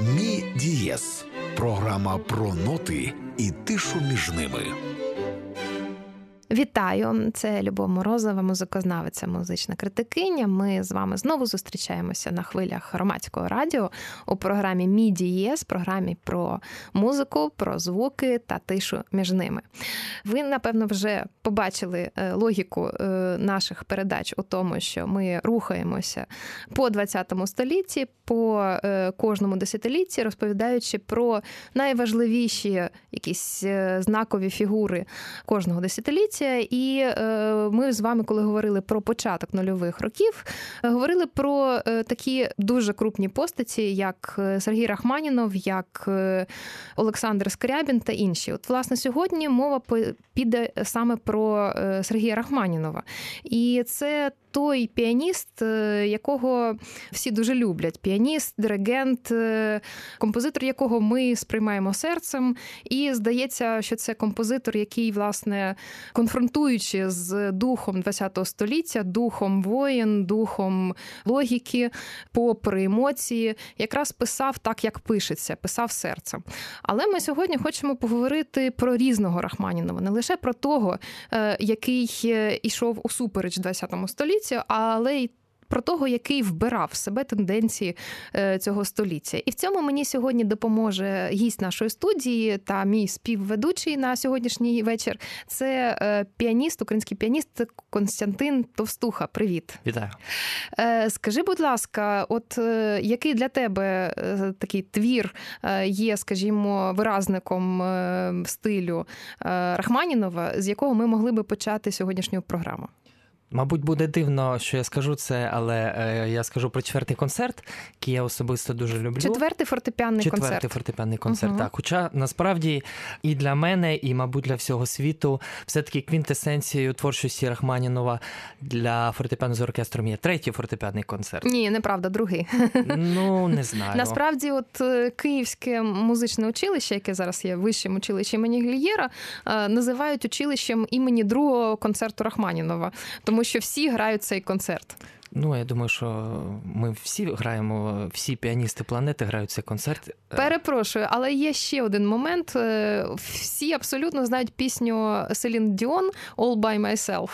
Мі Дієс програма про ноти і тишу між ними. Вітаю, це Любов Морозова, музикознавиця, музична критикиня. Ми з вами знову зустрічаємося на хвилях громадського радіо у програмі Мідієс, програмі про музику, про звуки та тишу між ними. Ви, напевно, вже побачили е, логіку е, наших передач у тому, що ми рухаємося по 20 столітті, по е, кожному десятилітті, розповідаючи про найважливіші якісь знакові фігури кожного десятиліття століття, і е, ми з вами, коли говорили про початок нульових років, говорили про е, такі дуже крупні постаті, як е, Сергій Рахманінов, як Олександр Скрябін та інші. От, власне, сьогодні мова піде саме про Сергія Рахманінова. І це той піаніст, е, якого всі дуже люблять. Піаніст, диригент, е, композитор, якого ми сприймаємо серцем. І здається, що це композитор, який, власне, конфронтуючи з духом ХХ століття, духом воїн, духом логіки, попри емоції, якраз писав так, як пишеться, писав серцем. Але ми сьогодні хочемо поговорити про різного Рахманінова, не лише про того, е, який ішов усупереч ХХ столітті століття, але й про того, який вбирав в себе тенденції е, цього століття. І в цьому мені сьогодні допоможе гість нашої студії та мій співведучий на сьогоднішній вечір. Це е, піаніст, український піаніст Константин Товстуха. Привіт, вітаю. Е, скажи, будь ласка, от який для тебе такий твір є, скажімо, виразником стилю Рахманінова, з якого ми могли би почати сьогоднішню програму? Мабуть, буде дивно, що я скажу це, але е, я скажу про четвертий концерт, який я особисто дуже люблю. Четвертий фортепіанний четвертий концерт. Четвертий фортепіанний концерт. uh Так, хоча насправді і для мене, і, мабуть, для всього світу, все-таки квінтесенцією творчості Рахманінова для фортепіану з оркестром є третій фортепіанний концерт. Ні, неправда, другий. Ну не знаю. Насправді, от е, Київське музичне училище, яке зараз є вищим училищем імені Глієра, е, називають училищем імені другого концерту Рахманінова. Тому що всі грають цей концерт. Ну, я думаю, що ми всі граємо, всі піаністи планети грають цей концерт. Перепрошую, але є ще один момент. Е, всі абсолютно знають пісню Селін Діон «All by myself».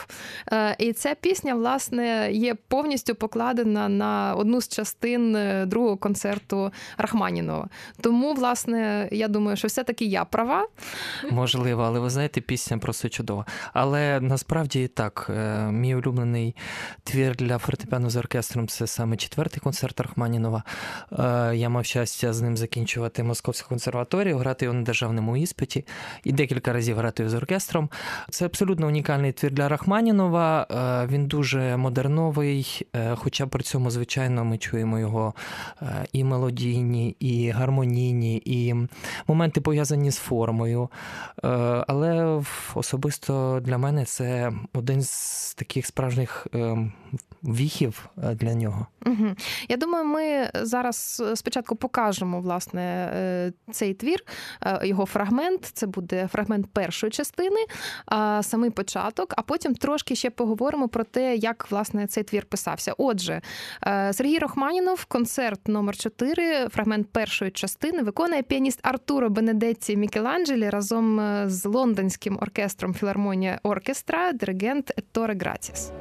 Е, і ця пісня, власне, є повністю покладена на одну з частин е, другого концерту Рахманінова. Тому, власне, я думаю, що все-таки я права. Можливо, але ви знаєте, пісня просто чудова. Але насправді так, мій улюблений твір для фортепіано з оркестром це саме четвертий концерт Рахманінова. Я мав щастя з ним закінчувати Московську консерваторію, грати його на державному іспиті і декілька разів грати з оркестром. Це абсолютно унікальний твір для Рахманінова. Е, він дуже модерновий, е, хоча при цьому, звичайно, ми чуємо його і мелодійні, і гармонійні, і моменти пов'язані з формою. Але особисто для мене це один з таких справжніх ем, віхів е, для нього. Угу. Я думаю, ми зараз спочатку покажемо власне е, цей твір, е, його фрагмент. Це буде фрагмент першої частини, самий початок, а потім трошки ще поговоримо про те, як власне цей твір писався. Отже, Сергій Рохманінов, концерт номер 4 фрагмент першої частини, виконує піаніст Артуро Бенедетті Мікеланджелі разом з лондонським оркестром Філармонія Оркестра, диригент Етторе Граціс.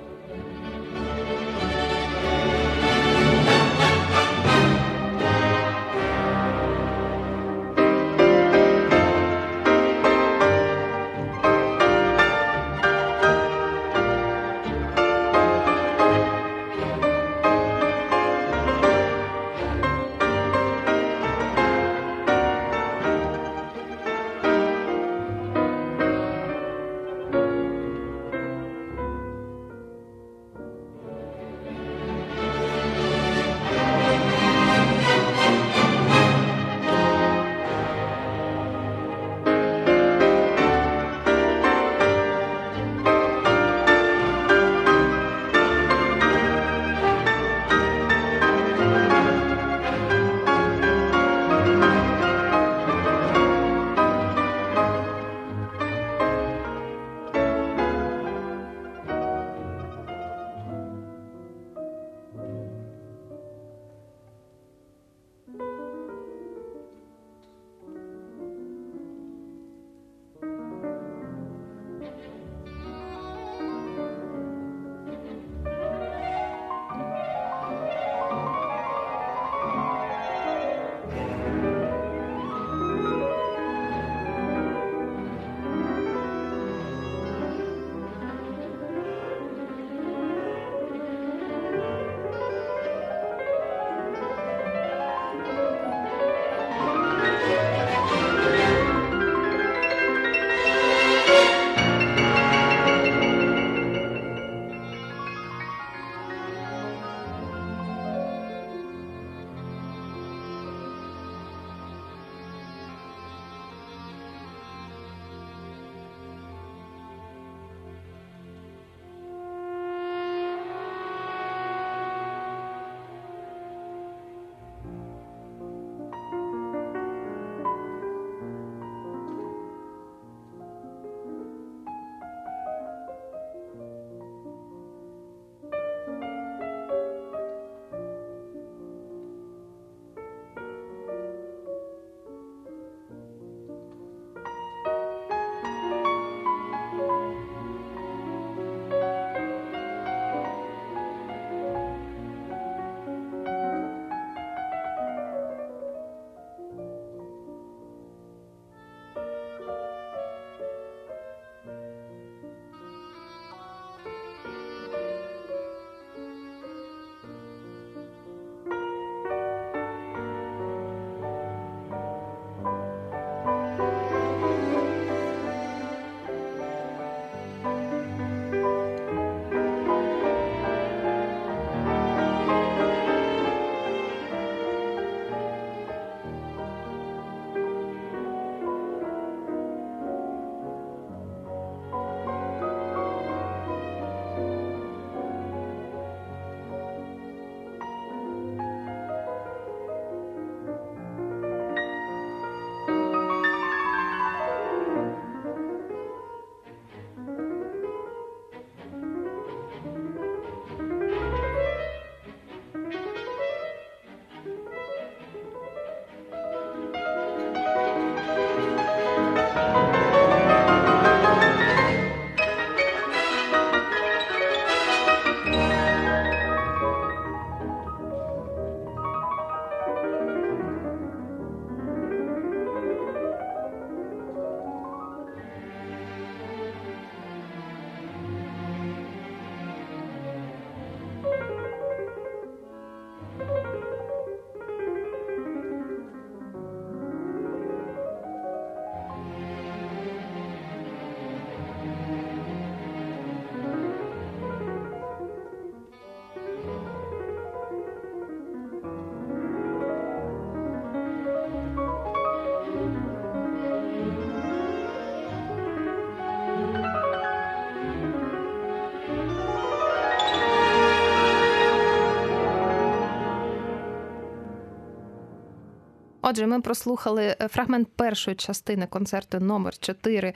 Отже, ми прослухали е, фрагмент першої частини концерту номер 4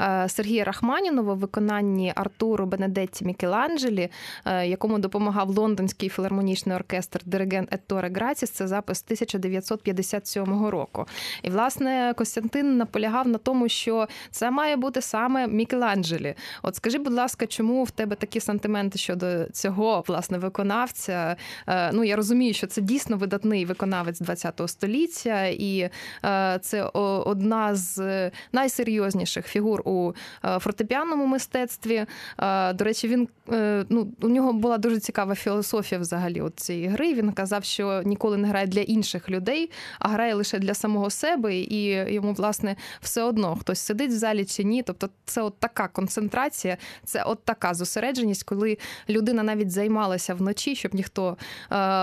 е, Сергія Рахманінова в виконанні Артуру Бенедетті Мікеланджелі, е, якому допомагав лондонський філармонічний оркестр Диригент Етторе Граціс. Це запис 1957 року. І власне Костянтин наполягав на тому, що це має бути саме Мікеланджелі. От скажи, будь ласка, чому в тебе такі сантименти щодо цього власне виконавця? Ну я розумію, що це дійсно видатний виконавець ХХ століття відбувся, і е, це одна з найсерйозніших фігур у е, фортепіанному мистецтві. Е, до речі, він ну у нього була дуже цікава філософія взагалі от цієї гри. Він казав, що ніколи не грає для інших людей, а грає лише для самого себе, і йому, власне, все одно хтось сидить в залі чи ні. Тобто, це от така концентрація, це от така зосередженість, коли людина навіть займалася вночі, щоб ніхто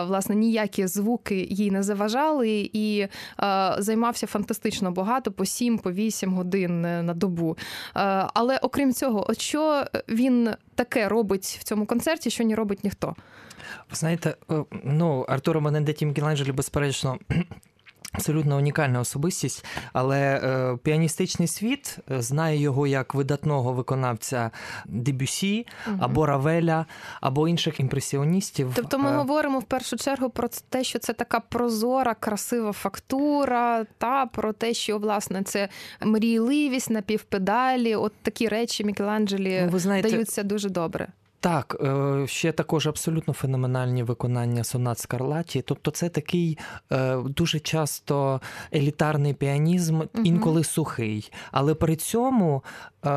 власне ніякі звуки їй не заважали, і Е, займався фантастично багато, по 7 по 8 годин е, на добу. Е, але окрім цього, от що він таке робить в цьому концерті, що не робить ніхто? Ви знаєте, ну Артуро Менендеті Мікеланджелі, безперечно, Абсолютно унікальна особистість, але е, піаністичний світ е, знає його як видатного виконавця Дебюсі угу. або Равеля, або інших імпресіоністів. Тобто ми е... говоримо в першу чергу про те, що це така прозора, красива фактура, та про те, що власне це мрійливість напівпедалі, от такі речі Мікеланджелі ну, знаєте... даються дуже добре. Так, е, ще також абсолютно феноменальні виконання сонат Скарлаті. Тобто, це такий е, дуже часто елітарний піанізм, інколи сухий, але при цьому е,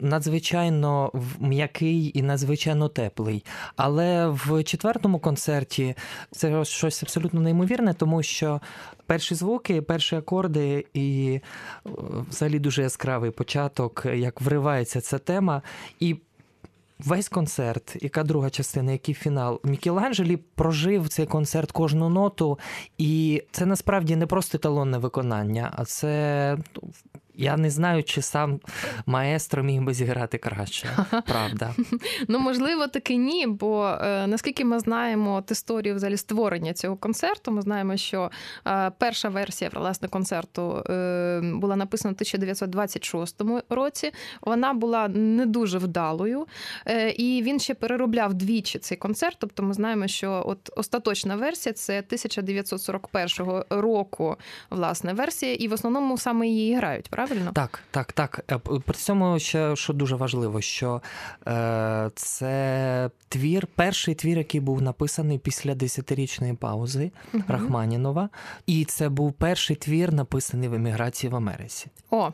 надзвичайно м'який і надзвичайно теплий. Але в четвертому концерті це щось абсолютно неймовірне, тому що перші звуки, перші акорди і взагалі дуже яскравий початок, як вривається ця тема. і Весь концерт, яка друга частина, який фінал. Мікеланджелі прожив цей концерт кожну ноту, і це насправді не просто талонне виконання, а це ну, я не знаю, чи сам маестро міг би зіграти краще. Правда. Ну, можливо, таки ні. Бо е, наскільки ми знаємо от історію взагалі створення цього концерту, ми знаємо, що е, перша версія власне концерту е, була написана в 1926 році. Вона була не дуже вдалою, і він ще переробляв двічі цей концерт. Тобто, ми знаємо, що от остаточна версія це 1941 року власне версія, і в основному саме її грають. правда? Правильно? Так, так, так. Е, при цьому ще що дуже важливо, що е, це твір, перший твір, який був написаний після десятирічної паузи угу. Рахманінова, і це був перший твір, написаний в еміграції в Америці. О,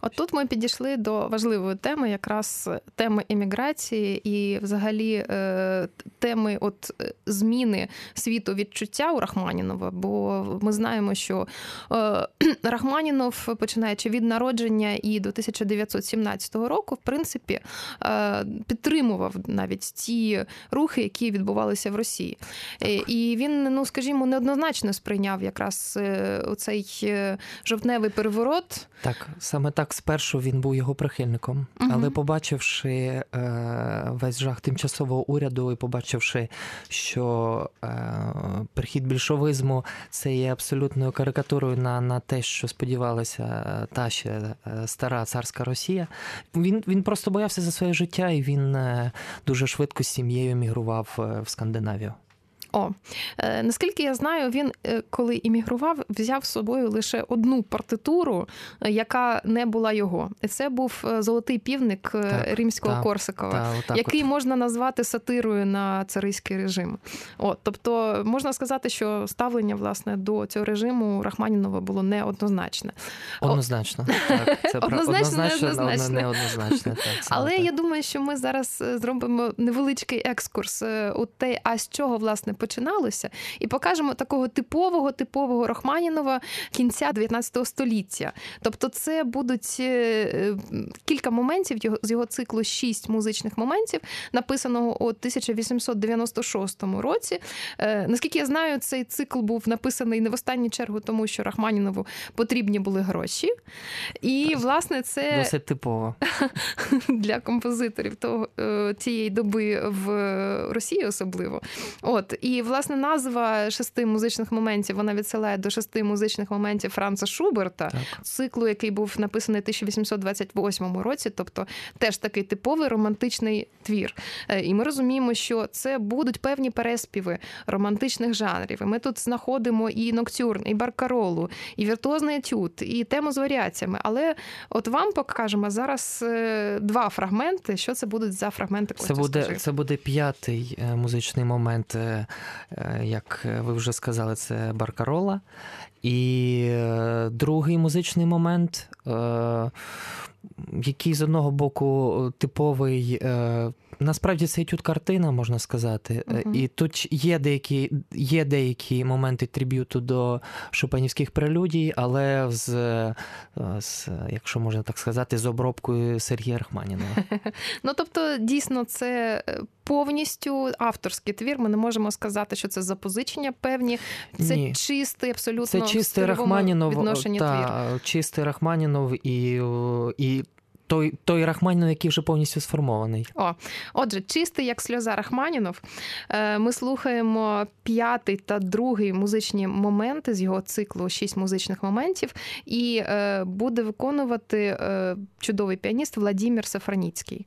от тут ми підійшли до важливої теми, якраз теми еміграції і, взагалі, е, теми от е, зміни світу відчуття у Рахманінова. Бо ми знаємо, що е, Рахманінов, починаючи від народження і до 1917 року, в принципі, е, підтримував навіть ті рухи, які відбувалися в Росії. Так. І він, ну скажімо, неоднозначно сприйняв якраз оцей жовтневий переворот. Так, саме так спершу він був його прихильником, угу. але побачивши е, весь жах тимчасового уряду і побачивши, що е, прихід більшовизму це є абсолютною карикатурою на на те, що сподівалася та ще е, стара царська Росія. Він він просто боявся за своє життя, і він е, дуже швидко з сім'єю мігрував е, в Скандинавію. О, е, наскільки я знаю, він е, коли іммігрував, взяв з собою лише одну партитуру, е, яка не була його. Це був золотий півник так, римського так, Корсакова, так, який от. можна назвати сатирою на цариський режим. От, тобто можна сказати, що ставлення власне до цього режиму Рахманінова було неоднозначне. Однозначно, так, це однозначно, неоднозначно. неоднозначно Але так. я думаю, що ми зараз зробимо невеличкий екскурс у те, а з чого власне починалося, і покажемо такого типового типового Рахманінова кінця 19 століття. Тобто, це будуть е, кілька моментів з його циклу шість музичних моментів, написаного у 1896 році. Е, наскільки я знаю, цей цикл був написаний не в останню чергу, тому що Рахманінову потрібні були гроші. І, власне, це досить типово для композиторів того, цієї доби в Росії особливо. От І власне назва шести музичних моментів вона відсилає до шести музичних моментів Франца Шуберта, так. циклу, який був написаний 1828 році, тобто теж такий типовий романтичний твір. Е, і ми розуміємо, що це будуть певні переспіви романтичних жанрів. І Ми тут знаходимо і ноктюрн, і баркаролу, і віртуозний етюд, і тему з варіаціями. Але от вам покажемо зараз е, два фрагменти. Що це будуть за фрагменти? Це буде це буде п'ятий е, музичний момент, як ви вже сказали, це баркарола. І другий музичний момент який з одного боку типовий. Е, насправді це тут картина, можна сказати. Uh-huh. І тут є деякі є деякі моменти триб'юту до шопанівських прелюдій, але з, е, з, якщо можна так сказати, з обробкою Сергія Рахманінова. Ну тобто, дійсно, це повністю авторський твір. Ми не можемо сказати, що це запозичення певні. Це Ні. чистий, абсолютно чистий Рахманінов, та, твір. Чистий Рахманінов і, і той той Рахманінов, який вже повністю сформований. О, Отже, чистий як сльоза Рахманінов. Е, ми слухаємо п'ятий та другий музичні моменти з його циклу Шість музичних моментів, і е, буде виконувати е, чудовий піаніст Владимир Сафраніцький.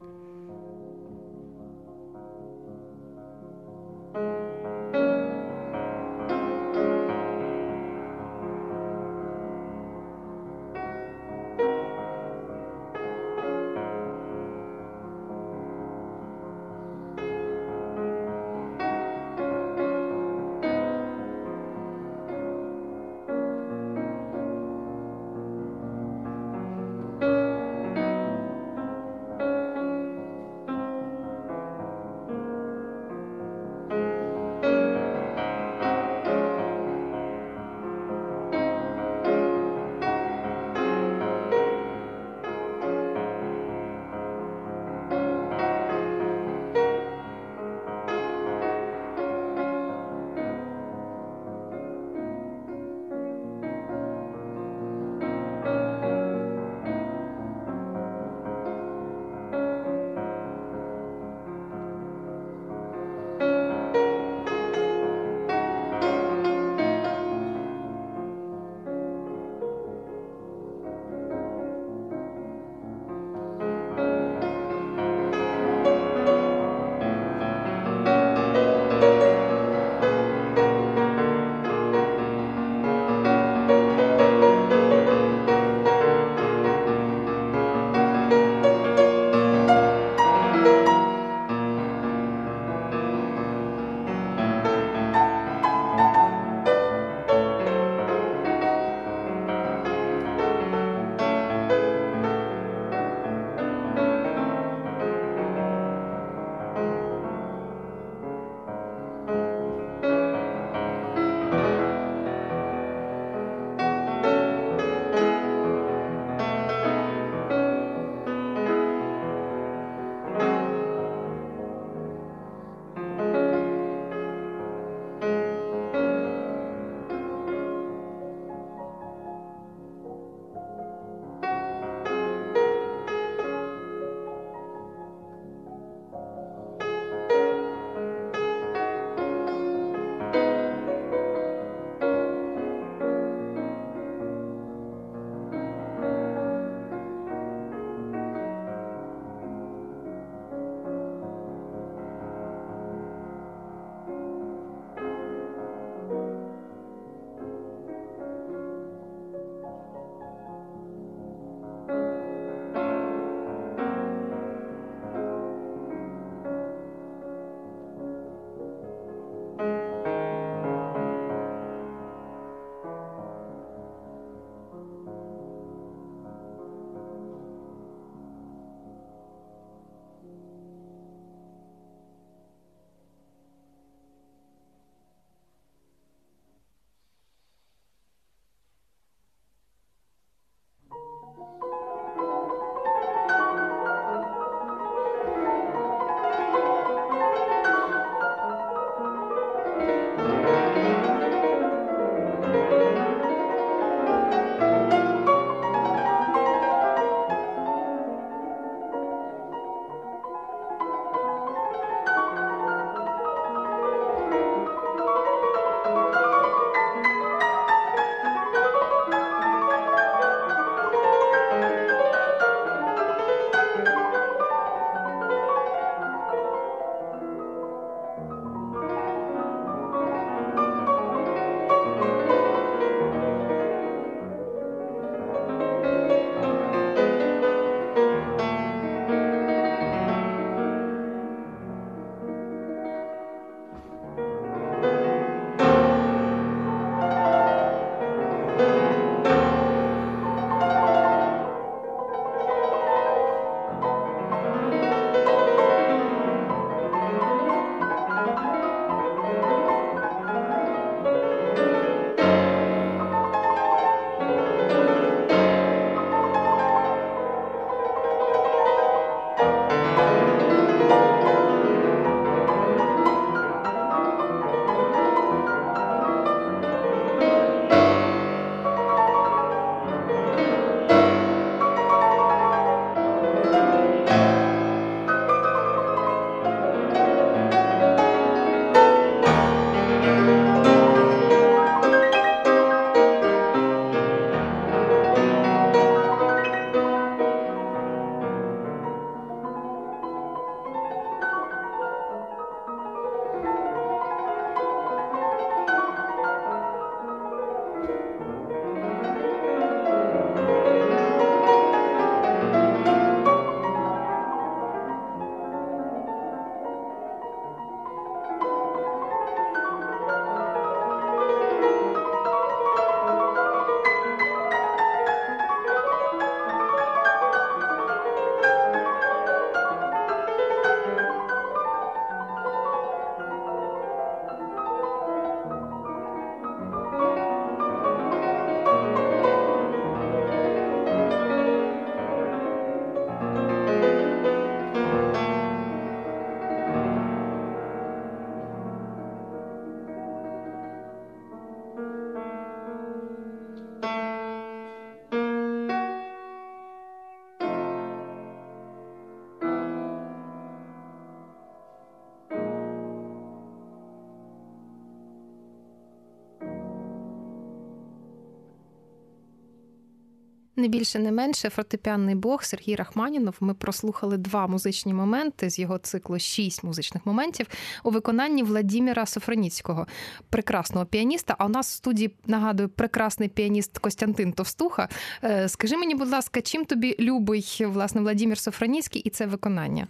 Не більше, не менше, фортепіанний бог Сергій Рахманінов. Ми прослухали два музичні моменти з його циклу шість музичних моментів у виконанні Владіміра Софроніцького, прекрасного піаніста. А у нас в студії нагадую прекрасний піаніст Костянтин Товстуха. Е, скажи мені, будь ласка, чим тобі любий власне Владімір Софроніцький і це виконання?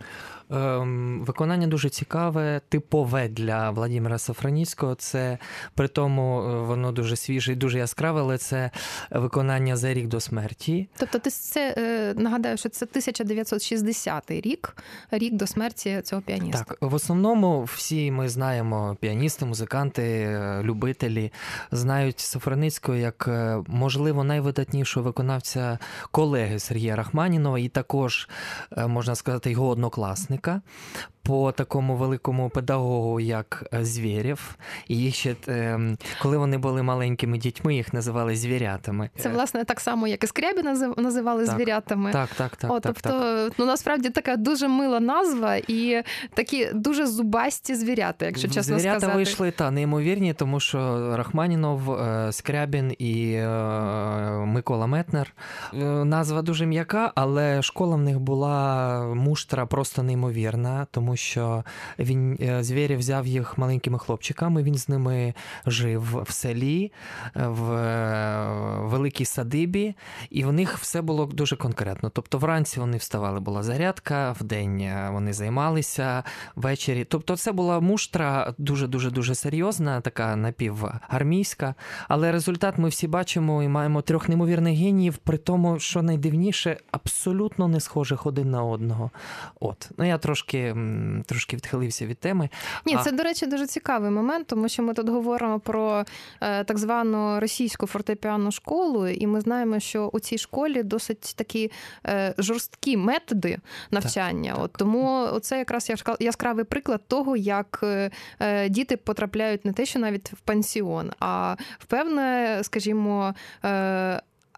Ем, Виконання дуже цікаве, типове для Владимира Софроніцького. Це при тому е, воно дуже свіже і дуже яскраве, але це виконання за рік до смерті. Тобто, ти це е, нагадаю, що це 1960 рік, рік до смерті цього піаніста. Так, в основному всі ми знаємо піаністи, музиканти, е, любителі знають Софроницького як е, можливо найвидатнішого виконавця колеги Сергія Рахманінова, і також можна сказати його однокласника по такому великому педагогу, як Звєрєв. І їх ще ем, коли вони були маленькими дітьми, їх називали звірятами. Це власне так само, як і Скрябі називали так, звірятами. Так, так, так. О, так, тобто, так. ну насправді така дуже мила назва і такі дуже зубасті звірята, якщо чесно Звірята сказати. Звірята вийшли та неймовірні, тому що Рахманінов, е, Скрябін і е, Микола Метнер. Назва дуже м'яка, але школа в них була муштра просто неймовірна, тому що він е, звірі взяв їх маленькими хлопчиками. Він з ними жив в селі, е, в е, великій садибі, і в них все було дуже конкретно. Тобто, вранці вони вставали, була зарядка, в день вони займалися ввечері. Тобто, це була муштра дуже дуже дуже серйозна, така напівармійська. Але результат ми всі бачимо і маємо трьох неймовірних геніїв, при тому, що найдивніше, абсолютно не схожих один на одного. От, ну я трошки трошки відхилився від теми. Ні, це, до речі, дуже цікавий момент, тому що ми тут говоримо про е, так звану російську фортепіанну школу, і ми знаємо, що у цій школі досить такі е, жорсткі методи навчання. Так, От Тому це якраз яскравий приклад того, як е, діти потрапляють не те, що навіть в пансіон, а в певне, скажімо,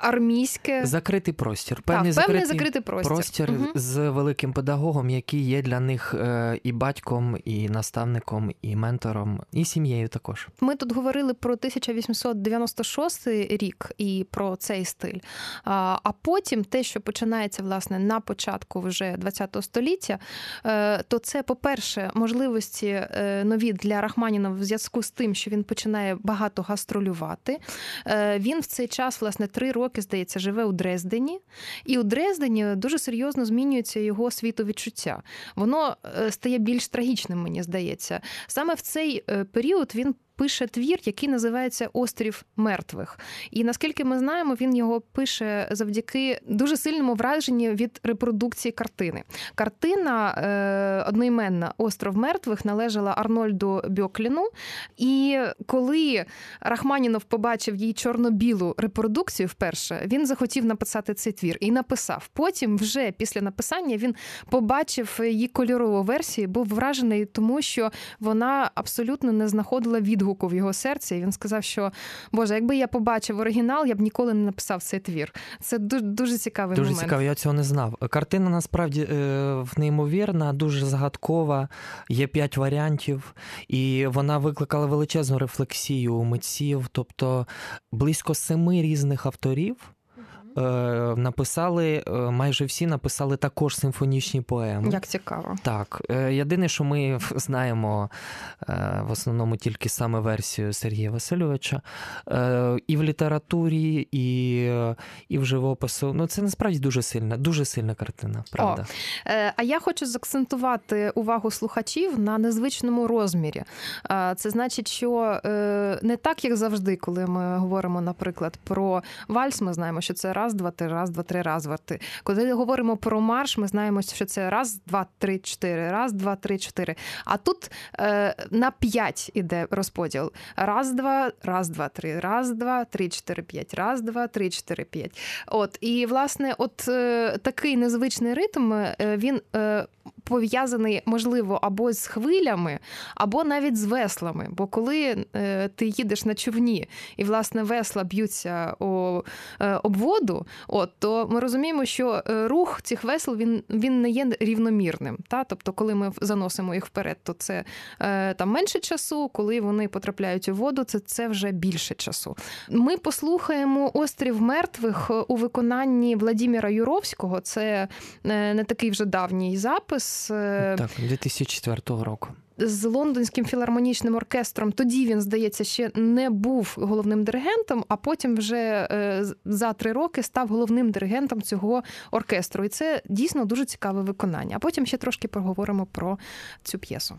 армійське закритий простір. Певний, так, закритий, закритий простір, простір угу. з великим педагогом, який є для них е, і батьком, і наставником, і ментором, і сім'єю. Також ми тут говорили про 1896 рік і про цей стиль. А потім те, що починається власне на початку вже ХХ століття, е, то це, по-перше, можливості е, нові для Рахманіна в зв'язку з тим, що він починає багато гастролювати. Він в цей час, власне, три роки роки, здається, живе у Дрездені, і у Дрездені дуже серйозно змінюється його світовідчуття. Воно е, стає більш трагічним, мені здається. Саме в цей е, період він пише твір, який називається Острів мертвих. І наскільки ми знаємо, він його пише завдяки дуже сильному враженню від репродукції картини. Картина е, одноіменна Остров мертвих належала Арнольду Бьокліну. І коли Рахманінов побачив її чорно-білу репродукцію вперше, він захотів написати цей твір і написав. Потім, вже після написання, він побачив її кольорову версію, був вражений, тому що вона абсолютно не знаходила відгуку відгуку в його серці. І він сказав, що Боже, якби я побачив оригінал, я б ніколи не написав цей твір. Це дуже дуже цікавий дуже момент. Дуже цікаво, я цього не знав. Картина насправді е, неймовірна, дуже загадкова. Є п'ять варіантів, і вона викликала величезну рефлексію у митців, тобто близько семи різних авторів. Е, написали, е, майже всі написали також симфонічні поеми. Як цікаво. Так. Е, єдине, що ми знаємо в основному тільки саме версію Сергія Васильовича. І в літературі, і і в живопису. Ну, це насправді дуже сильна, дуже сильна картина, правда. О, А я хочу заакцентувати увагу слухачів на незвичному розмірі. Це значить, що не так, як завжди, коли ми говоримо, наприклад, про вальс, ми знаємо, що це раз, два, три, раз, два, три, раз, два, три. Коли говоримо про марш, ми знаємо, що це раз, два, три, чотири, раз, два, три, чотири. А тут е, на п'ять іде розподіл. Раз, два, раз, два, три, раз, два, три, чотири, п'ять, раз, два, три, чотири, п'ять. От і власне, от е, такий незвичний ритм е, він. Е, пов'язаний, можливо, або з хвилями, або навіть з веслами. Бо коли е, ти їдеш на човні і, власне, весла б'ються е, об воду, от, то ми розуміємо, що е, рух цих весел він він не є рівномірним. Та? Тобто, коли ми заносимо їх вперед, то це там менше часу, коли вони потрапляють у воду, це, це вже більше часу. Ми послухаємо Острів мертвих у виконанні Владіміра Юровського. Це не такий вже давній запис. Е, так, 2004 року. З лондонським філармонічним оркестром тоді він, здається, ще не був головним диригентом, а потім вже е, за три роки став головним диригентом цього оркестру. І це дійсно дуже цікаве виконання. А потім ще трошки поговоримо про цю п'єсу.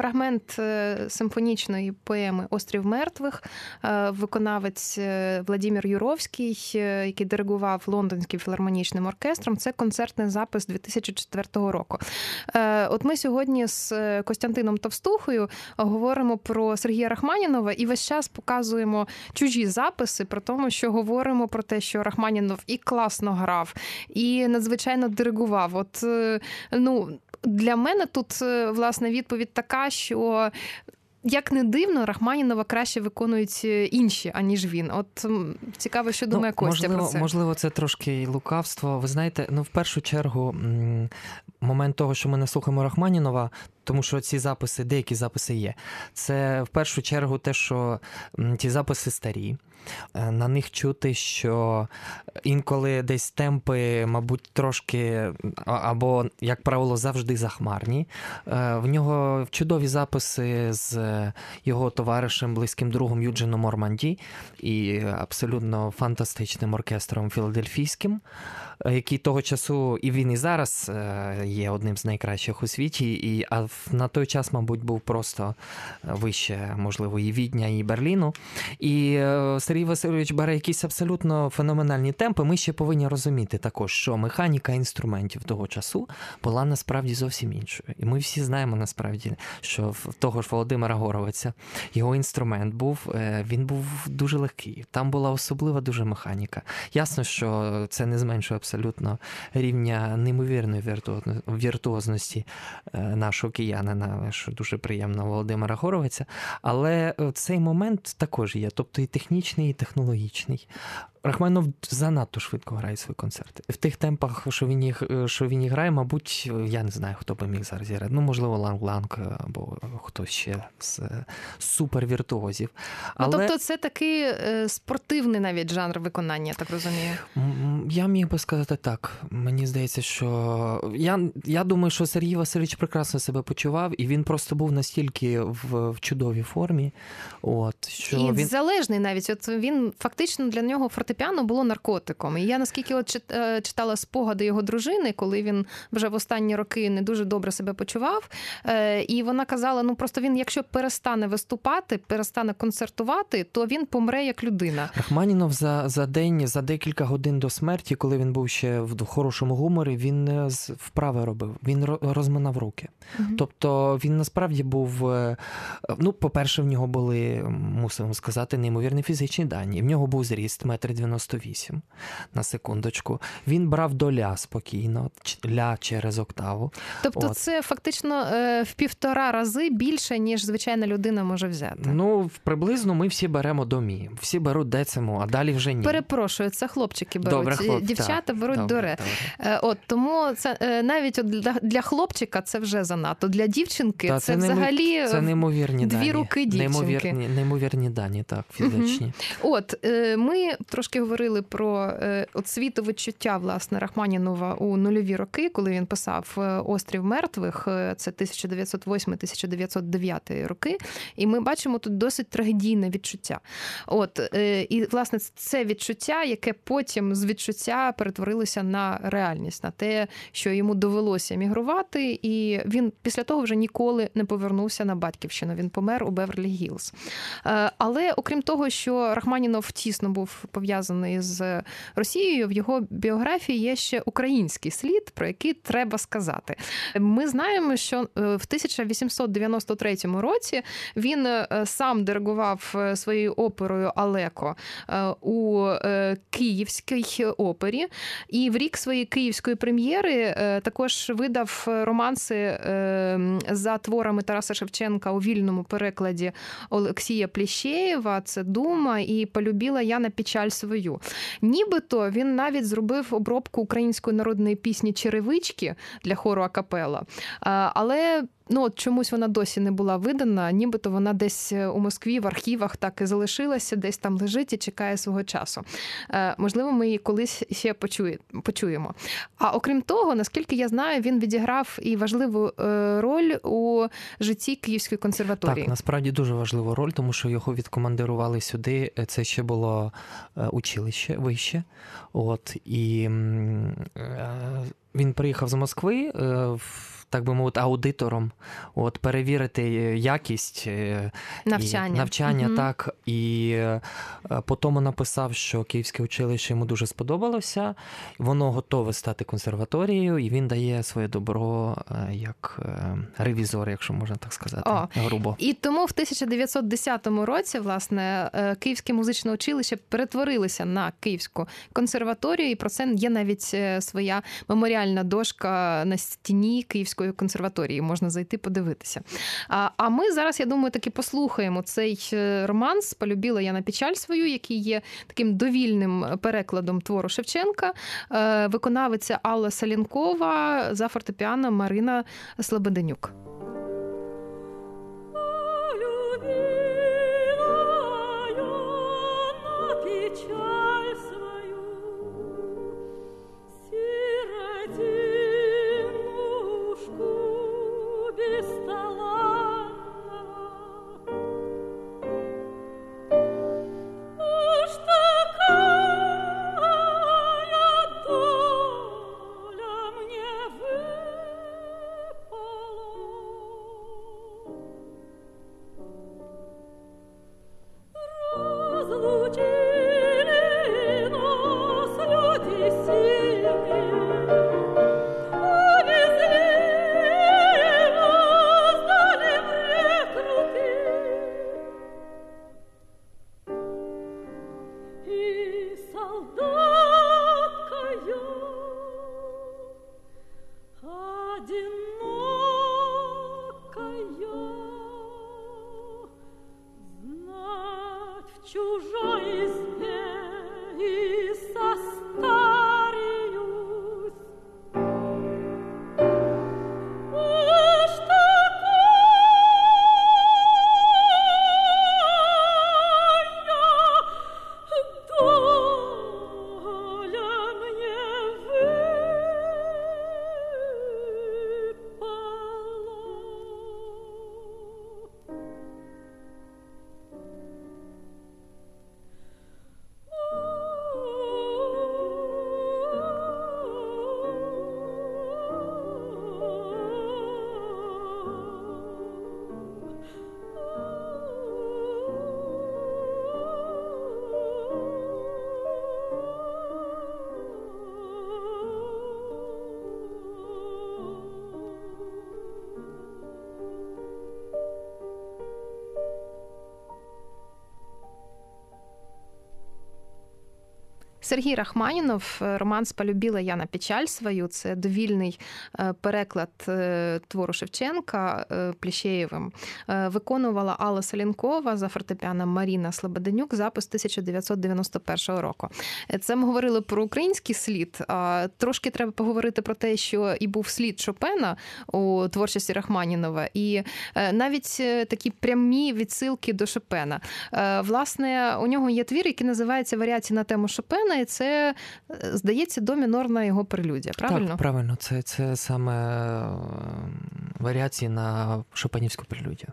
Фрагмент е, симфонічної поеми Острів мертвих, е, виконавець Владимир Юровський, який диригував Лондонським філармонічним оркестром. Це концертний запис 2004 року. От ми сьогодні з Костянтином Товстухою говоримо про Сергія Рахманінова і весь час показуємо чужі записи про тому, що говоримо про те, що Рахманінов і класно грав, і надзвичайно диригував. От ну для мене тут е, власне відповідь така, що. Як не дивно, Рахманінова краще виконують е, інші, аніж він. От цікаво, що думає ну, Костя можливо, про це. Можливо, це трошки лукавство. Ви знаєте, ну в першу чергу, момент того, що ми не слухаємо Рахманінова, тому що ці записи, деякі записи є. Це в першу чергу те, що ті записи старі. Е, на них чути, що інколи десь темпи, мабуть, трошки або, як правило, завжди захмарні. Е, в нього чудові записи з його товаришем, близьким другом Юджином Морманді і абсолютно фантастичним оркестром філадельфійським. Е, який того часу і він і зараз е, є одним з найкращих у світі, і а на той час, мабуть, був просто е, вище, можливо, і Відня, і Берліну. І Сергій Васильович бере якісь абсолютно феноменальні темпи. Ми ще повинні розуміти також, що механіка інструментів того часу була насправді зовсім іншою. І ми всі знаємо насправді, що в того ж Володимира Горовиця його інструмент був, він був дуже легкий. Там була особлива дуже механіка. Ясно, що це не зменшує абсолютно абсолютно рівня неймовірної віртуозності е, нашого киянина, що дуже приємно Володимира Горовиця. Але е, цей момент також є, тобто і технічний, і технологічний. Рахманов занадто швидко грає свої концерти. В тих темпах, що він їх, що він їх грає, мабуть, я не знаю, хто би міг зараз зіграти. Ну, можливо, Ланг Ланг або хтось ще з супервіртуозів. Ну, Але... Ну, тобто, це такий е, спортивний навіть жанр виконання, я так розумію. Я міг би сказати так. Мені здається, що я я думаю, що Сергій Васильович прекрасно себе почував, і він просто був настільки в, в чудовій формі. От, що І він... залежний навіть. От він фактично для нього фортепіано фортепіано було наркотиком. І я наскільки от е, читала спогади його дружини, коли він вже в останні роки не дуже добре себе почував. Е, і вона казала: ну просто він, якщо перестане виступати, перестане концертувати, то він помре як людина. Рахманінов за за день, за декілька годин до смерті, коли він був ще в хорошому гуморі, він е, вправи робив. Він розминав руки. Угу. Тобто він насправді був. Ну, по-перше, в нього були, мусимо сказати, неймовірні фізичні дані. В нього був зріст метр 98 на секундочку. Він брав до ля спокійно, ля через октаву. Тобто, От. це фактично е, в півтора рази більше, ніж звичайна людина може взяти. Ну, приблизно ми всі беремо до мі. Всі беруть дециму, а далі вже ні. Перепрошую, це хлопчики беруть. Добре, хлоп... Дівчата так. беруть добре, до ре. Добре. От тому це е, навіть для, для хлопчика це вже занадто. Для дівчинки Та, це, це взагалі це неймовірні дві дані. руки дівчинки. Неймовірні, неймовірні дані, так, фізичні. Угу. От ми трошки говорили про е, от світовичуття власне Рахманінова у нульові роки, коли він писав е, Острів мертвих. Е, це 1908-1909 роки. І ми бачимо тут досить трагедійне відчуття. От і власне це відчуття, яке потім з відчуття перетворилося на реальність, на те, що йому довелося емігрувати, і він після того вже ніколи не повернувся на батьківщину. Він помер у Беверлі Гілз. Але окрім того, що Рахманінов тісно був пов'язаний з Росією, в його біографії є ще український слід, про який треба сказати. Ми знаємо, що е, в 1893 році він е, сам диригував е, своєю оперою Алеко у Київській опері, і в рік своєї київської прем'єри також видав романси за творами Тараса Шевченка у вільному перекладі Олексія Пліщеєва. Це Дума і полюбила я на печаль свою. Нібито він навіть зробив обробку української народної пісні Черевички для хору Акапела. Але Ну от чомусь вона досі не була видана, нібито вона десь е, у Москві в архівах так і залишилася, десь там лежить і чекає свого часу. Е, Можливо, ми її колись ще почує, почуємо. А окрім того, наскільки я знаю, він відіграв і важливу е, роль у житті Київської консерваторії. Так, насправді дуже важливу роль, тому що його відкомандирували сюди. Це ще було училище вище. От і він приїхав з Москви. в так би мовити, аудитором, от перевірити якість навчання, і, навчання угу. так. І по тому написав, що Київське училище йому дуже сподобалося, воно готове стати консерваторією, і він дає своє добро як ревізор, якщо можна так сказати, О, грубо. І тому в 1910 році, власне, Київське музичне училище перетворилося на Київську консерваторію, і про це є навіть своя меморіальна дошка на стіні Київської консерваторії. Можна зайти подивитися. А ми зараз, я думаю, таки послухаємо цей е, романс Полюбіла я на печаль свою, який є таким довільним перекладом твору Шевченка. Е, виконавиця Алла Салінкова за фортепіано Марина Слободенюк. Сергій Рахманінов, е, романс Полюбіла я на печаль свою. Це довільний е, переклад е, твору Шевченка Пліщеєвим. Виконувала Алла Салінкова за фортепіано Маріна Слободенюк, запис 1991 року. Це ми говорили про український слід. Трошки треба поговорити про те, що і був слід Шопена у творчості Рахманінова, і навіть такі прямі відсилки до Шопена. Власне, у нього є твір, який називається Варіації на тему Шопена і це е, здається домінорна його прелюдія. Правильно? Так, правильно, це це саме е, варіації на Шопанівську прелюдію.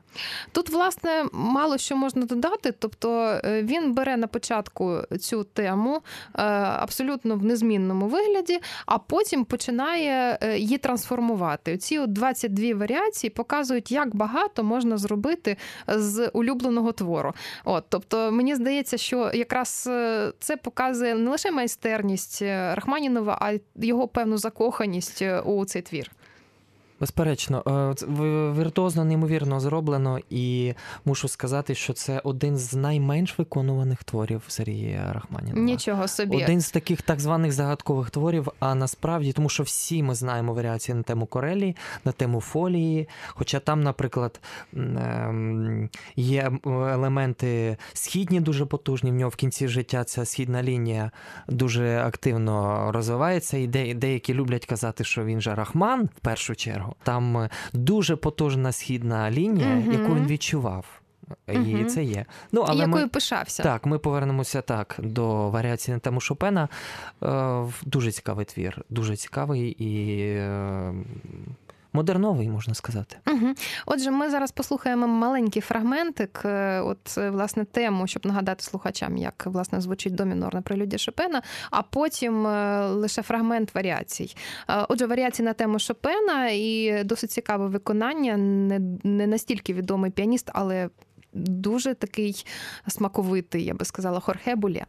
Тут, власне, мало що можна додати. Тобто е, він бере на початку цю тему абсолютно в незмінному вигляді, а потім починає її трансформувати. Ці 22 варіації показують, як багато можна зробити з улюбленого твору. От, Тобто, мені здається, що якраз це показує не лише майстерність е, Рахманінова, а його певну закоханість е, у цей твір. Безперечно, е, віртуозно, неймовірно зроблено, і мушу сказати, що це один з найменш виконуваних творів Сергія Рахманінова. Нічого собі. Один з таких так званих загадкових творів. А насправді, тому що всі ми знаємо варіації на тему Корелі, на тему фолії. Хоча там, наприклад, ем, є елементи східні, дуже потужні. В нього в кінці життя ця східна лінія дуже активно розвивається, і деякі люблять казати, що він же Рахман в першу чергу чергу. Там е, дуже потужна східна лінія, угу. яку він відчував. І угу. це є. Ну, але Якою ми, пишався. Так, ми повернемося так до варіації на тему Шопена. Е, Дуже цікавий твір, дуже цікавий і. Е, модерновий, можна сказати. Угу. Отже, ми зараз послухаємо маленький фрагментик, е, от власне тему, щоб нагадати слухачам, як власне звучить до мінорна прелюдія Шопена, а потім лише фрагмент варіацій. Отже, варіації на тему Шопена і досить цікаве виконання, не, не настільки відомий піаніст, але дуже такий смаковитий, я би сказала, Хорхе Булє.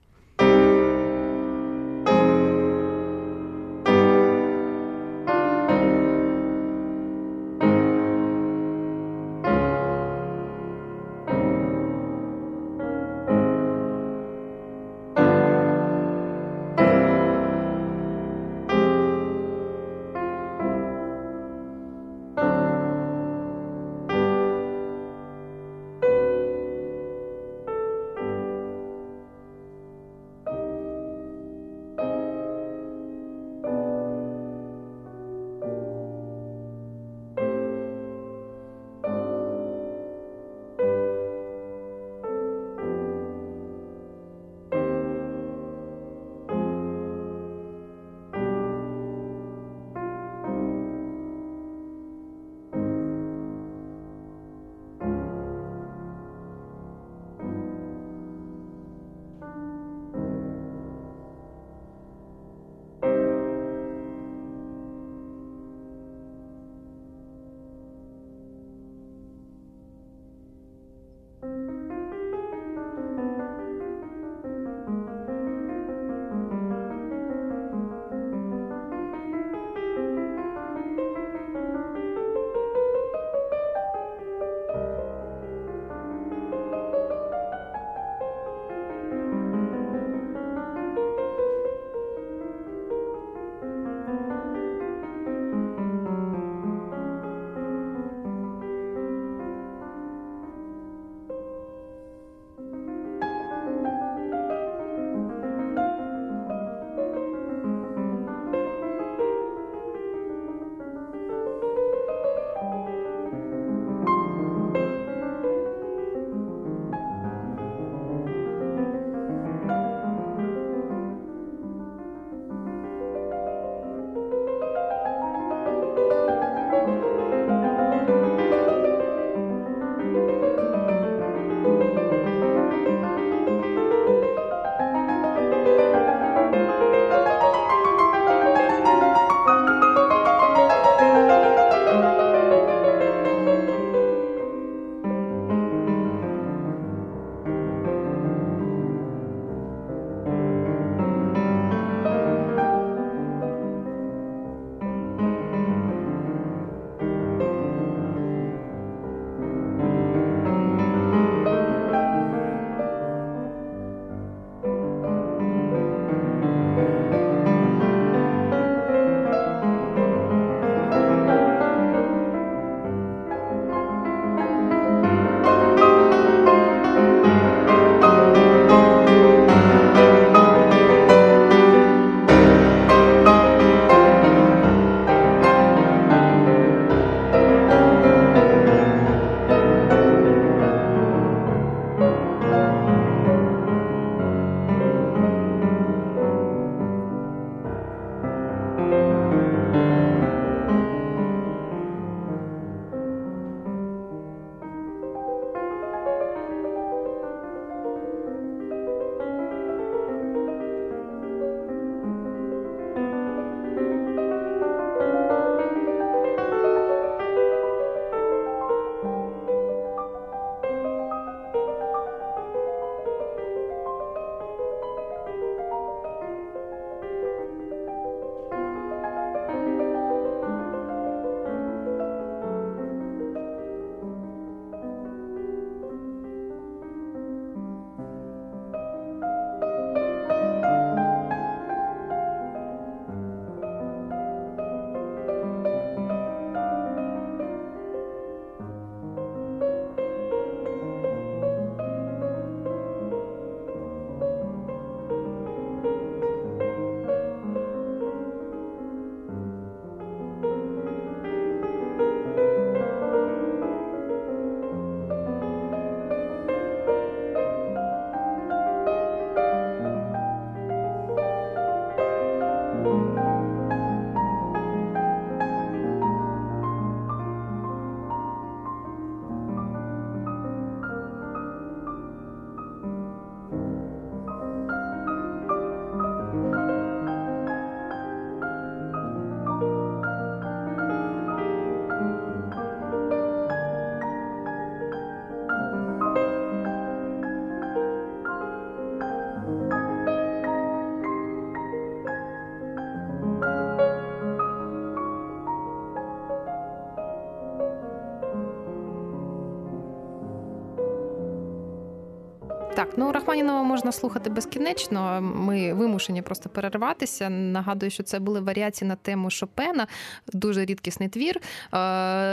Так, ну Рахманінова можна слухати безкінечно. Ми вимушені просто перерватися. Нагадую, що це були варіації на тему Шопена, дуже рідкісний твір, е,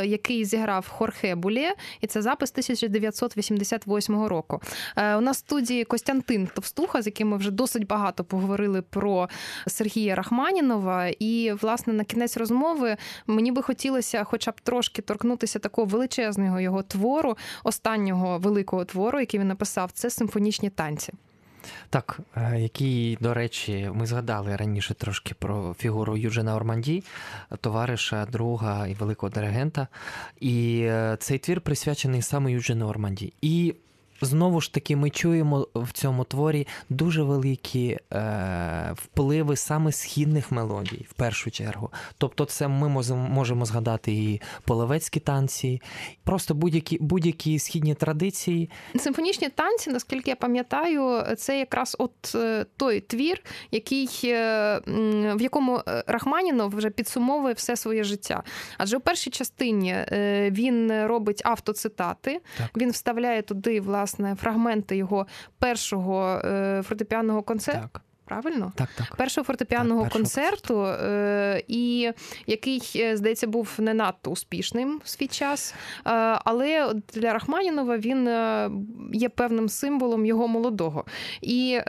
який зіграв Хорхе Булє, і це запис 1988 року. Е, у нас в студії Костянтин Товстуха, з яким ми вже досить багато поговорили про Сергія Рахманінова. І, власне, на кінець розмови мені би хотілося, хоча б трошки торкнутися такого величезного його твору, останнього великого твору, який він написав, це симфонічні танці. Так, е, який, до речі, ми згадали раніше трошки про фігуру Юджина Орманді, товариша, друга і великого диригента. І е, цей твір присвячений саме Юджину Орманді. І Знову ж таки, ми чуємо в цьому творі дуже великі е, впливи саме східних мелодій, в першу чергу. Тобто, це ми можемо згадати і половецькі танці, просто будь-які будь-які східні традиції. Симфонічні танці, наскільки я пам'ятаю, це якраз от е, той твір, який е, в якому е, Рахманінов вже підсумовує все своє життя. Адже у першій частині він робить автоцитати, так. він вставляє туди власне фрагменти його першого фортепіаного концерту. Так. Правильно? Так, так. Першого фортепіаного так, концерту, е, і який, е, здається, був не надто успішним в свій час. Е, але для Рахманінова він е, є певним символом його молодого. І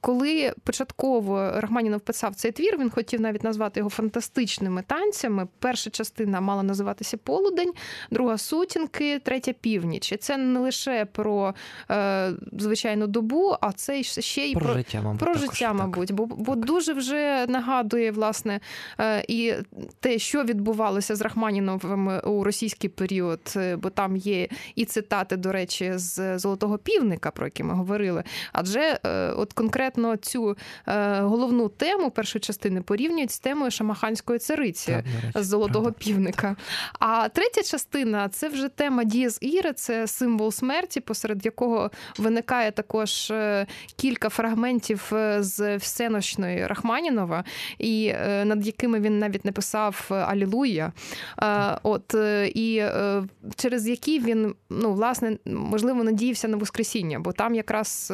коли початково Рахманінов писав цей твір, він хотів навіть назвати його фантастичними танцями. Перша частина мала називатися Полудень, друга сутінки, третя північ. І це не лише про звичайну добу, а це ще й про, про життя, мабуть, про життя мабуть, бо бо дуже вже нагадує власне е, і те, що відбувалося з Рахманіновим у російський період, е, бо там є і цитати, до речі, з Золотого півника, про які ми говорили. Адже е, от конкретно цю головну тему першої частини порівнюють з темою Шамаханської цариці так, з Золотого правда. півника. А третя частина це вже тема Дієс Іри, це символ смерті, посеред якого виникає також кілька фрагментів з всенощної Рахманінова, і е, над якими він навіть написав Алілуя. Е, от е, і через які він ну власне можливо надіявся на Воскресіння, бо там якраз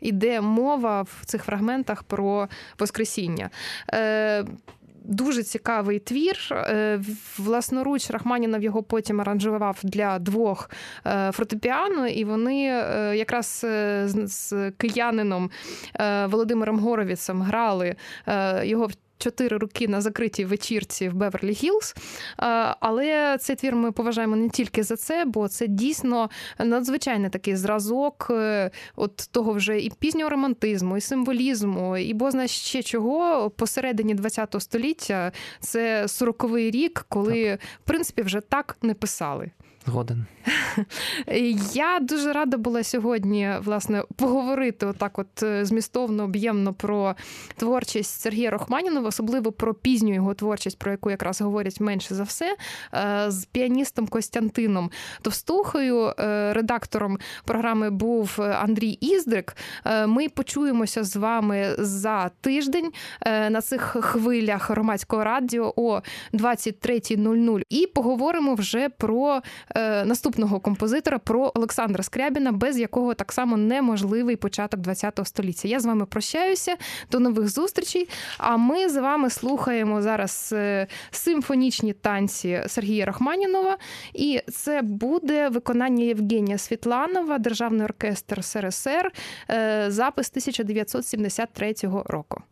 іде мова в цих фрагментах про Воскресіння. Дуже цікавий твір. Е, власноруч Рахманінов його потім аранжував для двох е, фортепіано, і вони е, якраз з киянином Володимиром Горовіцем грали його в чотири руки на закритій вечірці в Беверлі Гілз. Але цей твір ми поважаємо не тільки за це, бо це дійсно надзвичайний такий зразок е, от того вже і пізнього романтизму, і символізму, і бозна ще чого посередині ХХ століття. Це 40-й рік, коли так. в принципі вже так не писали. Згоден. Я дуже рада була сьогодні власне поговорити отак, от е, змістовно, об'ємно про творчість Сергія Рохманінова, особливо про пізню його творчість, про яку якраз говорять менше за все, е, з піаністом Костянтином Товстухою. Е, редактором програми був Андрій Іздрик. Ми почуємося з вами за тиждень на цих хвилях громадського радіо о 23.00 і поговоримо вже про. Е, наступного композитора про Олександра Скрябіна, без якого так само неможливий початок ХХ століття. Я з вами прощаюся. До нових зустрічей. А ми з вами слухаємо зараз е, симфонічні танці Сергія Рахманінова, і це буде виконання Євгенія Світланова, Державний оркестр СРСР, е, запис 1973 року.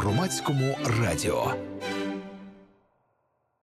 Громадському радіо.